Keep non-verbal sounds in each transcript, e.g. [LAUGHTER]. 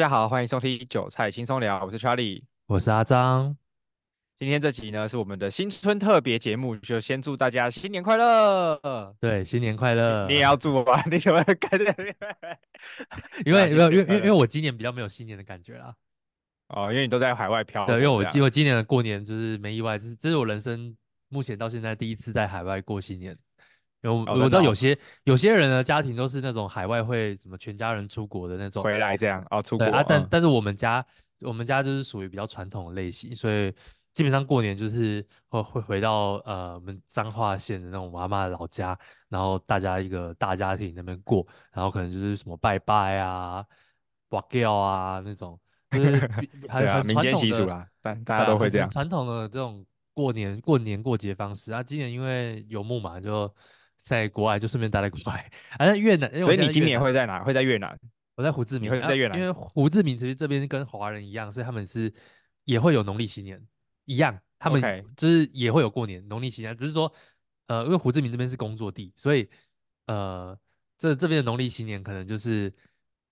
家好，欢迎收听韭菜轻松聊，我是 Charlie，我是阿张。今天这集呢是我们的新春特别节目，就先祝大家新年快乐。对，新年快乐，你也要祝我吧？你怎么？[LAUGHS] 因为 [LAUGHS] 因为因为因为我今年比较没有新年的感觉啦。哦，因为你都在海外漂。对，因为我记我今年的过年就是没意外，这是这是我人生目前到现在第一次在海外过新年。有我知道有些有些人的家庭都是那种海外会什么全家人出国的那种回来这样哦，出国啊，但但是我们家我们家就是属于比较传统的类型，所以基本上过年就是会会回到呃我们彰化县的那种我阿嬷的老家，然后大家一个大家庭那边过，然后可能就是什么拜拜啊、挂吊啊那种，就是 [LAUGHS] 还有民间习俗啦，但大家都会这样传统的这种过年过年过节方式啊。今年因为游牧嘛，就。在国外就顺便待在国外，而、啊、越南，所以你今年会在哪？会在越南？我在胡志明，会在越南，啊、因为胡志明其实这边跟华人一样，所以他们是也会有农历新年一样，他们就是也会有过年农历新年，只是说呃，因为胡志明这边是工作地，所以呃，这这边的农历新年可能就是。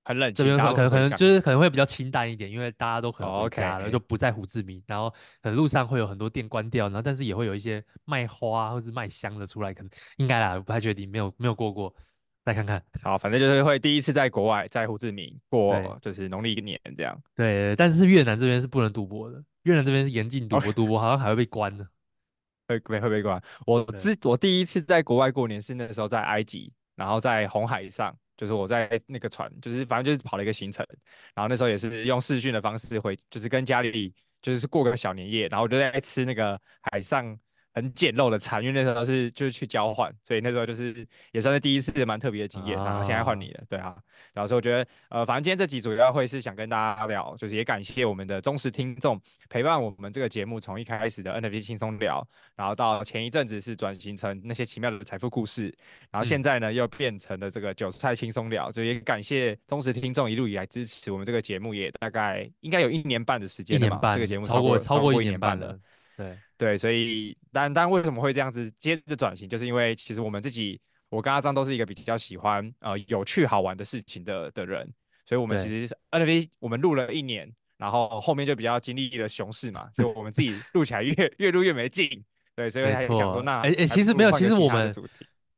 很冷，这边可能可能就是可能会比较清淡一点，因为大家都很回家了，oh, okay. 就不在胡志明。然后可能路上会有很多店关掉，然后但是也会有一些卖花或是卖香的出来，可能应该啦，我不太确定，没有没有过过，再看看。好，反正就是会第一次在国外，在胡志明过，就是农历一个年这样。对，但是越南这边是不能赌博的，越南这边是严禁赌博，赌博好像还会被关呢，[LAUGHS] 会会会被关。我之我第一次在国外过年是那时候在埃及，然后在红海上。就是我在那个船，就是反正就是跑了一个行程，然后那时候也是用视讯的方式回，就是跟家里就是过个小年夜，然后我就在吃那个海上。很简陋的餐，因为那时候是就是去交换，所以那时候就是也算是第一次蛮特别的经验。然后现在换你了，对啊。然后所以我觉得，呃，反正今天这集主要会是想跟大家聊，就是也感谢我们的忠实听众陪伴我们这个节目从一开始的 NFT 轻松聊，然后到前一阵子是转型成那些奇妙的财富故事，然后现在呢、嗯、又变成了这个韭菜轻松聊，就也感谢忠实听众一路以来支持我们这个节目，也大概应该有一年半的时间了吧？这个节目超过超过一年半了。对对，所以但但为什么会这样子接着转型，就是因为其实我们自己，我跟阿张都是一个比较喜欢呃有趣好玩的事情的的人，所以我们其实 NFT 我们录了一年，然后后面就比较经历了熊市嘛，所以我们自己录起来越 [LAUGHS] 越录越没劲，对，所以才想说那哎哎，其实没有，其实我们。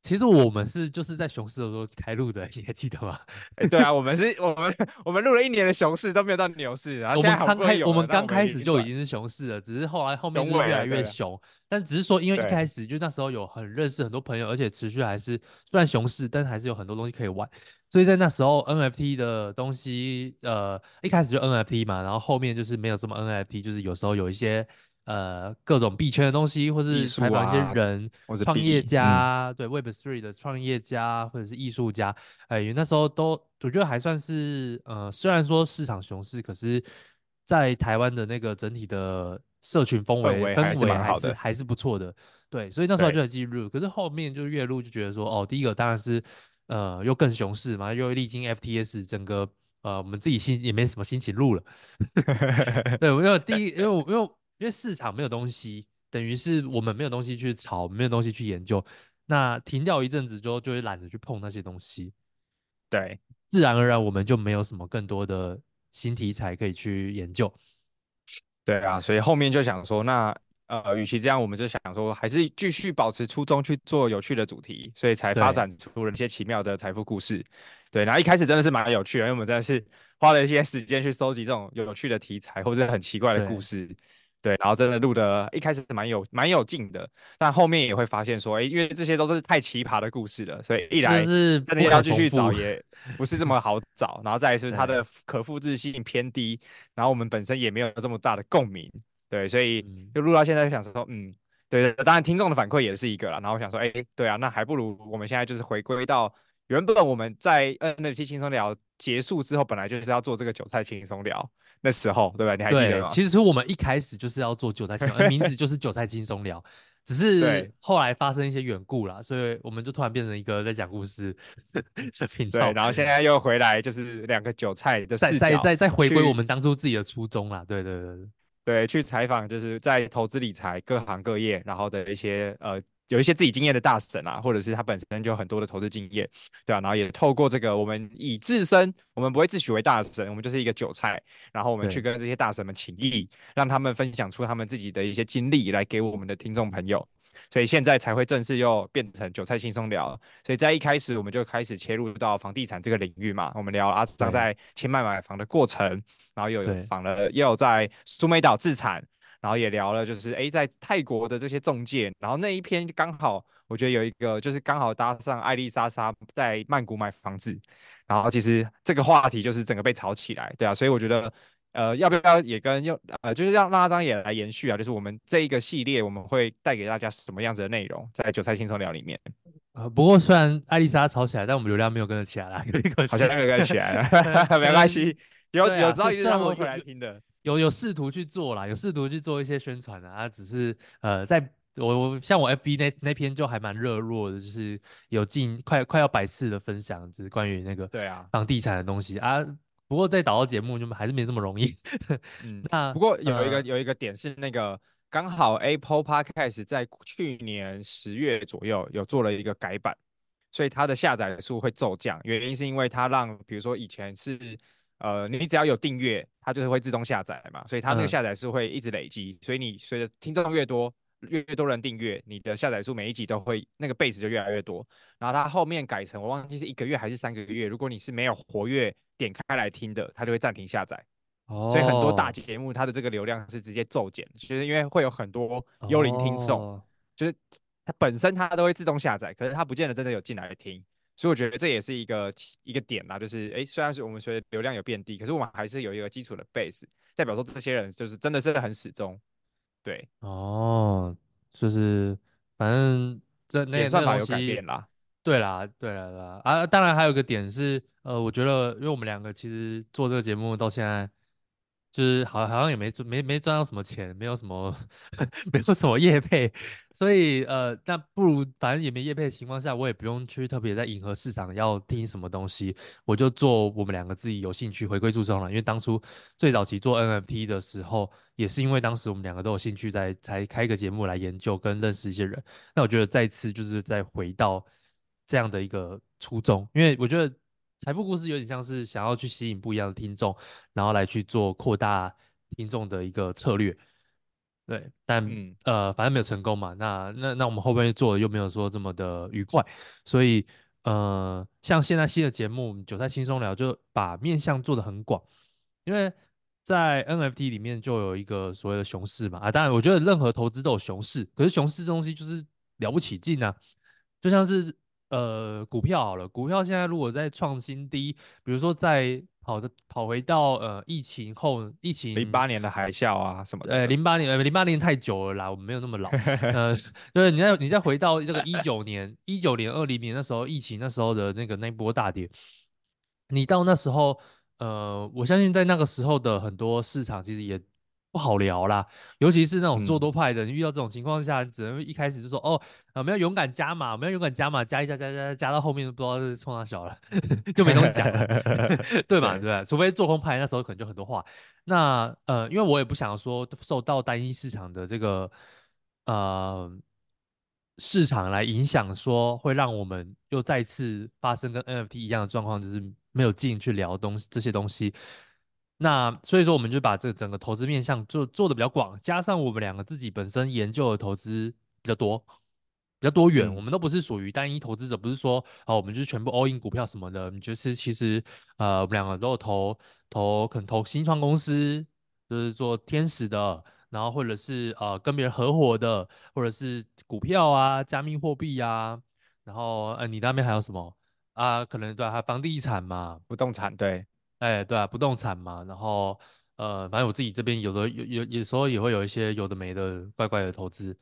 其实我们是就是在熊市的时候开录的，你还记得吗？哎、欸，对啊，我们是我们我们录了一年的熊市都没有到牛市，然后现在刚开我们刚开始就已经是熊市了，只是后来后面就越来越熊。但只是说，因为一开始就那时候有很认识很多朋友，而且持续还是虽然熊市，但是还是有很多东西可以玩。所以在那时候 NFT 的东西，呃，一开始就 NFT 嘛，然后后面就是没有这么 NFT，就是有时候有一些。呃，各种币圈的东西，或是采访一些人、创业家，嗯、对 Web Three 的创业家或者是艺术家，哎，因为那时候都我觉得还算是，呃，虽然说市场熊市，可是，在台湾的那个整体的社群氛围氛围还是还是不错的，对，所以那时候就很记录。可是后面就越录就觉得说，哦，第一个当然是，呃，又更熊市嘛，又历经 FTS 整个，呃，我们自己心也没什么心情录了，[LAUGHS] 对，我因为第一，因为我因为。因为市场没有东西，等于是我们没有东西去炒，没有东西去研究，那停掉一阵子之后，就会懒得去碰那些东西。对，自然而然我们就没有什么更多的新题材可以去研究。对啊，所以后面就想说，那呃，与其这样，我们就想说，还是继续保持初衷去做有趣的主题，所以才发展出了一些奇妙的财富故事。对，然后一开始真的是蛮有趣的，因为我们真的是花了一些时间去收集这种有趣的题材或者很奇怪的故事。对，然后真的录的，一开始是蛮有蛮有劲的，但后面也会发现说，哎，因为这些都是太奇葩的故事了，所以一来是真的要继续找也不是这么好找，然后再来是它的可复制性偏低，然后我们本身也没有这么大的共鸣，对，所以就录到现在就想说，嗯，对，当然听众的反馈也是一个了，然后我想说，哎，对啊，那还不如我们现在就是回归到原本我们在 NFT 轻松聊结束之后，本来就是要做这个韭菜轻松聊。那时候，对吧？你还记得吗？其实我们一开始就是要做韭菜轻松，名字就是韭菜轻松聊，只是后来发生一些缘故啦，所以我们就突然变成一个在讲故事的频道。对，然后现在又回来，就是两个韭菜的视角，再再再回归我们当初自己的初衷啦。对对对对，对，去采访就是在投资理财各行各业，然后的一些呃。有一些自己经验的大神啊，或者是他本身就有很多的投资经验，对啊，然后也透过这个，我们以自身，我们不会自诩为大神，我们就是一个韭菜，然后我们去跟这些大神们请益，让他们分享出他们自己的一些经历来给我们的听众朋友，所以现在才会正式又变成韭菜轻松聊。所以在一开始我们就开始切入到房地产这个领域嘛，我们聊阿张在清迈买房的过程，然后又有访了，又有在苏梅岛自产。然后也聊了，就是哎，在泰国的这些中介，然后那一篇刚好，我觉得有一个就是刚好搭上艾丽莎莎在曼谷买房子，然后其实这个话题就是整个被炒起来，对啊，所以我觉得，呃，要不要也跟用呃，就是让让阿璋也来延续啊，就是我们这一个系列我们会带给大家什么样子的内容，在韭菜轻松聊里面。呃，不过虽然艾丽莎吵起来，但我们流量没有跟着起来啦，[LAUGHS] 好像没有跟着起来 [LAUGHS] 了，没关系，有有朝一日他们会来听的。有有试图去做啦，有试图去做一些宣传啊，只是呃，在我我像我 FB 那那篇就还蛮热络的，就是有近快快要百次的分享，就是关于那个对啊房地产的东西啊，啊。不过在导到节目就还是没这么容易。[LAUGHS] 嗯，那不过有一个、呃、有一个点是那个刚好 Apple Podcast 在去年十月左右有做了一个改版，所以它的下载数会骤降，原因是因为它让比如说以前是。呃，你只要有订阅，它就是会自动下载嘛，所以它那个下载数会一直累积，嗯、所以你随着听众越多，越越多人订阅，你的下载数每一集都会那个 base 就越来越多。然后它后面改成我忘记是一个月还是三个月，如果你是没有活跃点开来听的，它就会暂停下载。哦，所以很多大节目它的这个流量是直接骤减，就是因为会有很多幽灵听众，哦、就是它本身它都会自动下载，可是它不见得真的有进来听。所以我觉得这也是一个一个点啦，就是诶，虽然是我们说流量有变低，可是我们还是有一个基础的 base，代表说这些人就是真的是很始终，对，哦，就是反正这那算法有改变啦，对啦，对啦，对啦，啊，当然还有个点是，呃，我觉得因为我们两个其实做这个节目到现在。就是好，好像也没赚，没没赚到什么钱，没有什么，[LAUGHS] 没有什么业配，所以呃，那不如反正也没业配的情况下，我也不用去特别在迎合市场要听什么东西，我就做我们两个自己有兴趣回归初衷了。因为当初最早期做 NFT 的时候，也是因为当时我们两个都有兴趣在，在才开一个节目来研究跟认识一些人。那我觉得再次就是再回到这样的一个初衷，因为我觉得。财富故事有点像是想要去吸引不一样的听众，然后来去做扩大听众的一个策略，对，但、嗯、呃，反正没有成功嘛。那那那我们后面做的又没有说这么的愉快，所以呃，像现在新的节目《韭菜轻松聊》就把面向做的很广，因为在 NFT 里面就有一个所谓的熊市嘛啊，当然我觉得任何投资都有熊市，可是熊市这东西就是了不起劲啊，就像是。呃，股票好了，股票现在如果在创新低，比如说在跑的跑回到呃疫情后，疫情零八年的海啸啊什么的，呃零八年呃零八年太久了啦，我们没有那么老，[LAUGHS] 呃，就是你再你再回到那个一九年一九年二零年那时候疫情那时候的那个那波大跌，你到那时候，呃，我相信在那个时候的很多市场其实也。不好聊啦，尤其是那种做多派的，你遇到这种情况下，只能一开始就说哦，我们要勇敢加码，我们要勇敢加码，加一加加加加到后面都不知道是冲哪小了，[LAUGHS] 就没东西讲了，[LAUGHS] [LAUGHS] 对吧？对吧？除非做空派那时候可能就很多话。那呃，因为我也不想说受到单一市场的这个呃市场来影响，说会让我们又再次发生跟 NFT 一样的状况，就是没有进去聊东西这些东西。那所以说，我们就把这整个投资面向做做的比较广，加上我们两个自己本身研究的投资比较多，比较多元。嗯、我们都不是属于单一投资者，不是说哦，我们就是全部 all in 股票什么的。就是其实呃，我们两个都有投投，可能投新创公司，就是做天使的，然后或者是呃跟别人合伙的，或者是股票啊、加密货币啊。然后呃，你那边还有什么啊？可能对、啊，还有房地产嘛，不动产对。哎，对啊，不动产嘛，然后呃，反正我自己这边有的有有有时候也会有一些有的没的怪怪的投资，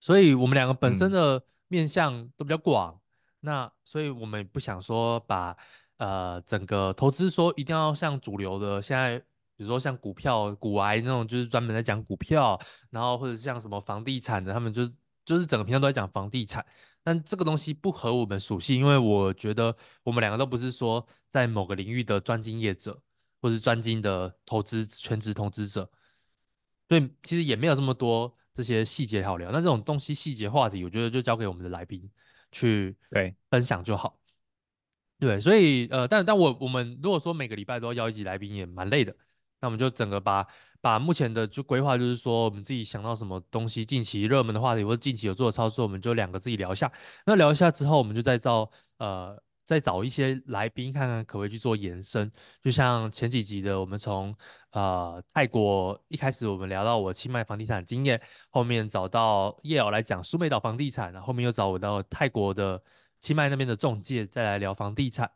所以我们两个本身的面向都比较广，嗯、那所以我们不想说把呃整个投资说一定要像主流的，现在比如说像股票、股癌那种，就是专门在讲股票，然后或者像什么房地产的，他们就就是整个频道都在讲房地产。但这个东西不合我们属性，因为我觉得我们两个都不是说在某个领域的专精业者，或是专精的投资全职投资者，所以其实也没有这么多这些细节好聊。那这种东西细节话题，我觉得就交给我们的来宾去对分享就好。对，所以呃，但但我我们如果说每个礼拜都要邀一集来宾，也蛮累的。那我们就整个把把目前的就规划，就是说我们自己想到什么东西，近期热门的话题或者近期有做的操作，我们就两个自己聊一下。那聊一下之后，我们就再找呃再找一些来宾，看看可不可以去做延伸。就像前几集的，我们从呃泰国一开始，我们聊到我清迈房地产经验，后面找到叶老来讲苏梅岛房地产，然后后面又找我到泰国的清迈那边的中介，再来聊房地产。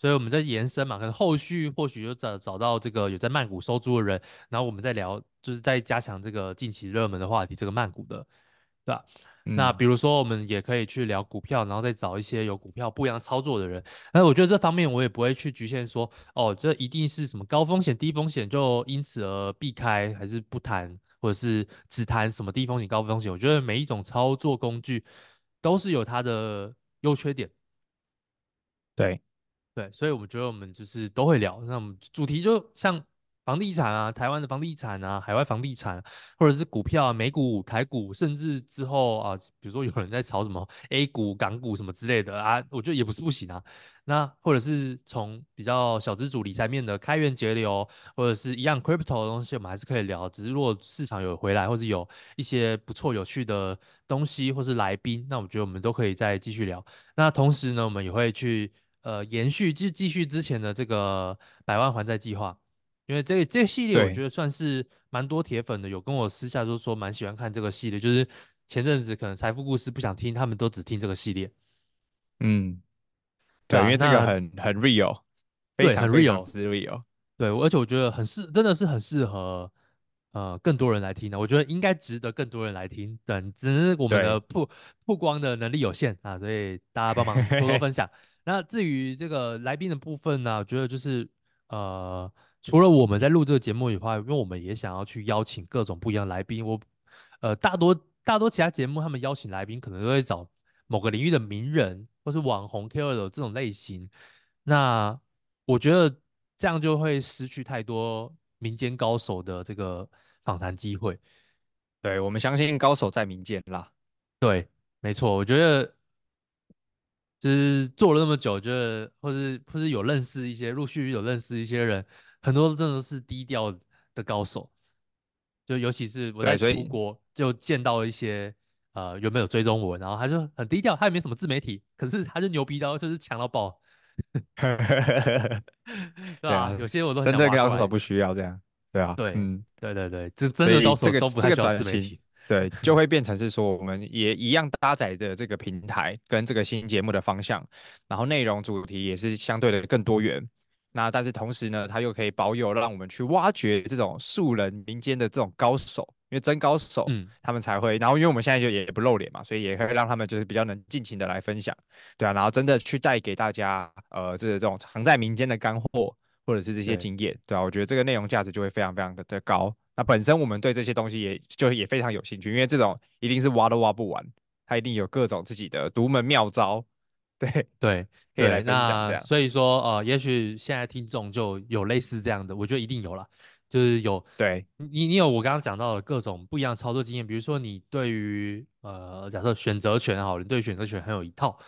所以我们在延伸嘛，可能后续或许就找找到这个有在曼谷收租的人，然后我们再聊，就是在加强这个近期热门的话题，这个曼谷的，对吧？嗯、那比如说我们也可以去聊股票，然后再找一些有股票不一样操作的人。那我觉得这方面我也不会去局限说，哦，这一定是什么高风险低风险，就因此而避开，还是不谈，或者是只谈什么低风险高风险。我觉得每一种操作工具都是有它的优缺点，对。对，所以我们觉得我们就是都会聊。那我们主题就像房地产啊，台湾的房地产啊，海外房地产，或者是股票啊，美股、台股，甚至之后啊，比如说有人在炒什么 A 股、港股什么之类的啊，我觉得也不是不行啊。那或者是从比较小资主理财面的开源节流，或者是一样 crypto 的东西，我们还是可以聊。只是如果市场有回来，或者有一些不错有趣的东西，或是来宾，那我觉得我们都可以再继续聊。那同时呢，我们也会去。呃，延续继继续之前的这个百万还债计划，因为这这系列我觉得算是蛮多铁粉的，有跟我私下都说蛮喜欢看这个系列，就是前阵子可能财富故事不想听，他们都只听这个系列。嗯，对，对啊，因为这个很很 real，非常非常之 real，对，而且我觉得很适，真的是很适合。呃，更多人来听的，我觉得应该值得更多人来听。等只是我们的曝曝光的能力有限啊，所以大家帮忙多多 [LAUGHS] 分享。那至于这个来宾的部分呢，我觉得就是呃，除了我们在录这个节目以外，因为我们也想要去邀请各种不一样的来宾。我呃，大多大多其他节目他们邀请来宾，可能都会找某个领域的名人或是网红 KOL 这种类型。那我觉得这样就会失去太多。民间高手的这个访谈机会，对，我们相信高手在民间啦。对，没错，我觉得就是做了那么久，觉得或是或是有认识一些，陆续有认识一些人，很多真的是低调的高手。就尤其是我在出国就见到一些呃有没有追踪我，然后他就很低调，他也没什么自媒体，可是他就牛逼到就是强到爆。[LAUGHS] [LAUGHS] 对啊，有些我都很真正高手不需要这样，对啊，对，嗯，对对对，这真的高手都不太需要自媒体，对，就会变成是说，我们也一样搭载的这个平台跟这个新节目的方向，然后内容主题也是相对的更多元。那但是同时呢，它又可以保有让我们去挖掘这种素人民间的这种高手。因为真高手，嗯，他们才会。然后，因为我们现在就也不露脸嘛，所以也可以让他们就是比较能尽情的来分享，对啊。然后真的去带给大家，呃，这种藏在民间的干货，或者是这些经验，对，对啊。我觉得这个内容价值就会非常非常的的高。那本身我们对这些东西也就也非常有兴趣，因为这种一定是挖都挖不完，它一定有各种自己的独门妙招，对对，[LAUGHS] 可以来分享。所以说，呃，也许现在听众就有类似这样的，我觉得一定有了。就是有对你，你有我刚刚讲到的各种不一样的操作经验，比如说你对于呃，假设选择权好，你对选择权很有一套，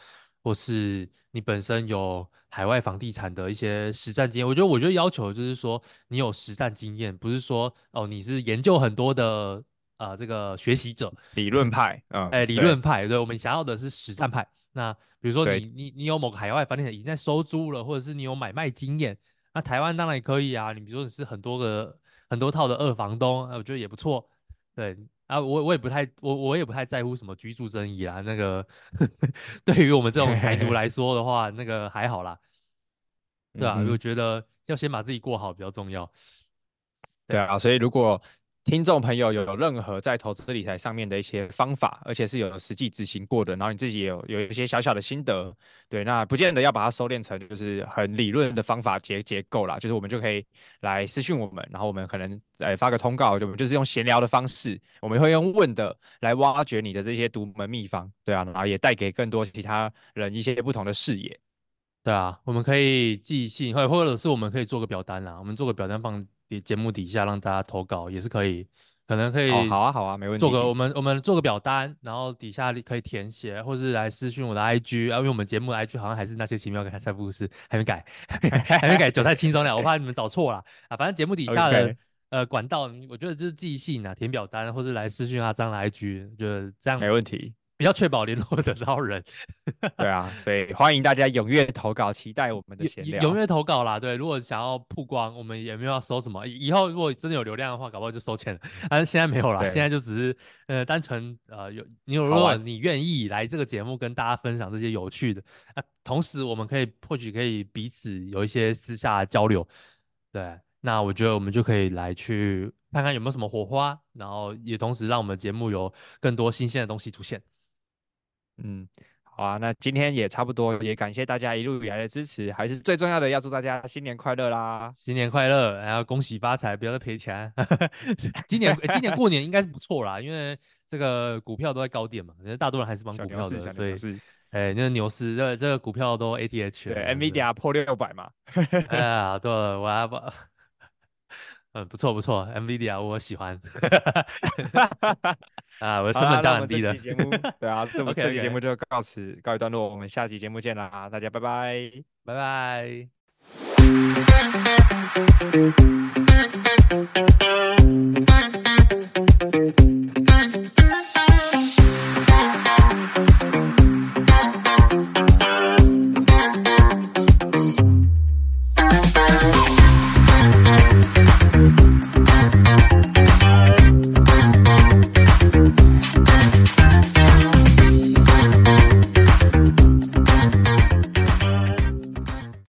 或是你本身有海外房地产的一些实战经验。我觉得，我觉得要求就是说你有实战经验，不是说哦你是研究很多的呃这个学习者理论派，嗯，哎，理论派，对，对，我们想要的是实战派。那比如说你你你有某个海外房地产已经在收租了，或者是你有买卖经验，那台湾当然也可以啊。你比如说你是很多个很多套的二房东，我觉得也不错。对啊，我我也不太我我也不太在乎什么居住争议啦。那个 [LAUGHS] 对于我们这种财奴来 [LAUGHS] 说的话，那个还好啦。对啊，我觉得要先把自己过好比较重要。对啊，所以如果听众朋友有任何在投资理财上面的一些方法，而且是有实际执行过的，然后你自己也有有一些小小的心得，对，那不见得要把它收敛成就是很理论的方法结结构啦，就是我们就可以来私讯我们，然后我们可能来发个通告，就就是用闲聊的方式，我们会用问的来挖掘你的这些独门秘方，对啊，然后也带给更多其他人一些不同的视野，对啊，我们可以寄信，或或者是我们可以做个表单啦，我们做个表单放。节目底下让大家投稿也是可以，可能可以。好啊，好啊，没问题。做个我们我们做个表单，然后底下可以填写，或是来私讯我的 IG 啊，因为我们节目的 IG 好像还是那些奇妙的财富故事，还没改，[LAUGHS] 还没改，韭菜轻松了，我怕你们找错了啊。反正节目底下的 Okay. 呃管道，我觉得就是寄信啊，填表单，或是来私讯阿张的 IG，我觉得这样没问题。比较确保联络得到人，[LAUGHS] 对啊，所以欢迎大家踊跃投稿，期待我们的闲聊。踊跃投稿啦，对，如果想要曝光，我们也没有要收什么。以后如果真的有流量的话，搞不好就收钱了。[LAUGHS] 但是现在没有啦，对现在就只是呃单纯呃有你有如果你愿意来这个节目跟大家分享这些有趣的，那、啊、同时我们可以或许可以彼此有一些私下交流，对，那我觉得我们就可以来去看看有没有什么火花，然后也同时让我们节目有更多新鲜的东西出现。嗯，好啊，那今天也差不多，也感谢大家一路以来的支持，还是最重要的，要祝大家新年快乐啦！新年快乐，然后恭喜发财，不要再赔钱。[LAUGHS] 今年今年过年应该是不错啦，因为这个股票都在高点嘛，人大多人还是买股票的，所以哎，那个牛市，这这个股票都 ATH，对，NVIDIA 破六百嘛。[LAUGHS] 哎呀，对了，我。嗯，不错不错，NVIDIA 我喜欢，[LAUGHS] 啊，我的成本价很低的。节目对啊，这么这期节目就告辞告一段落，我们下期节目见啦，大家拜拜，拜拜。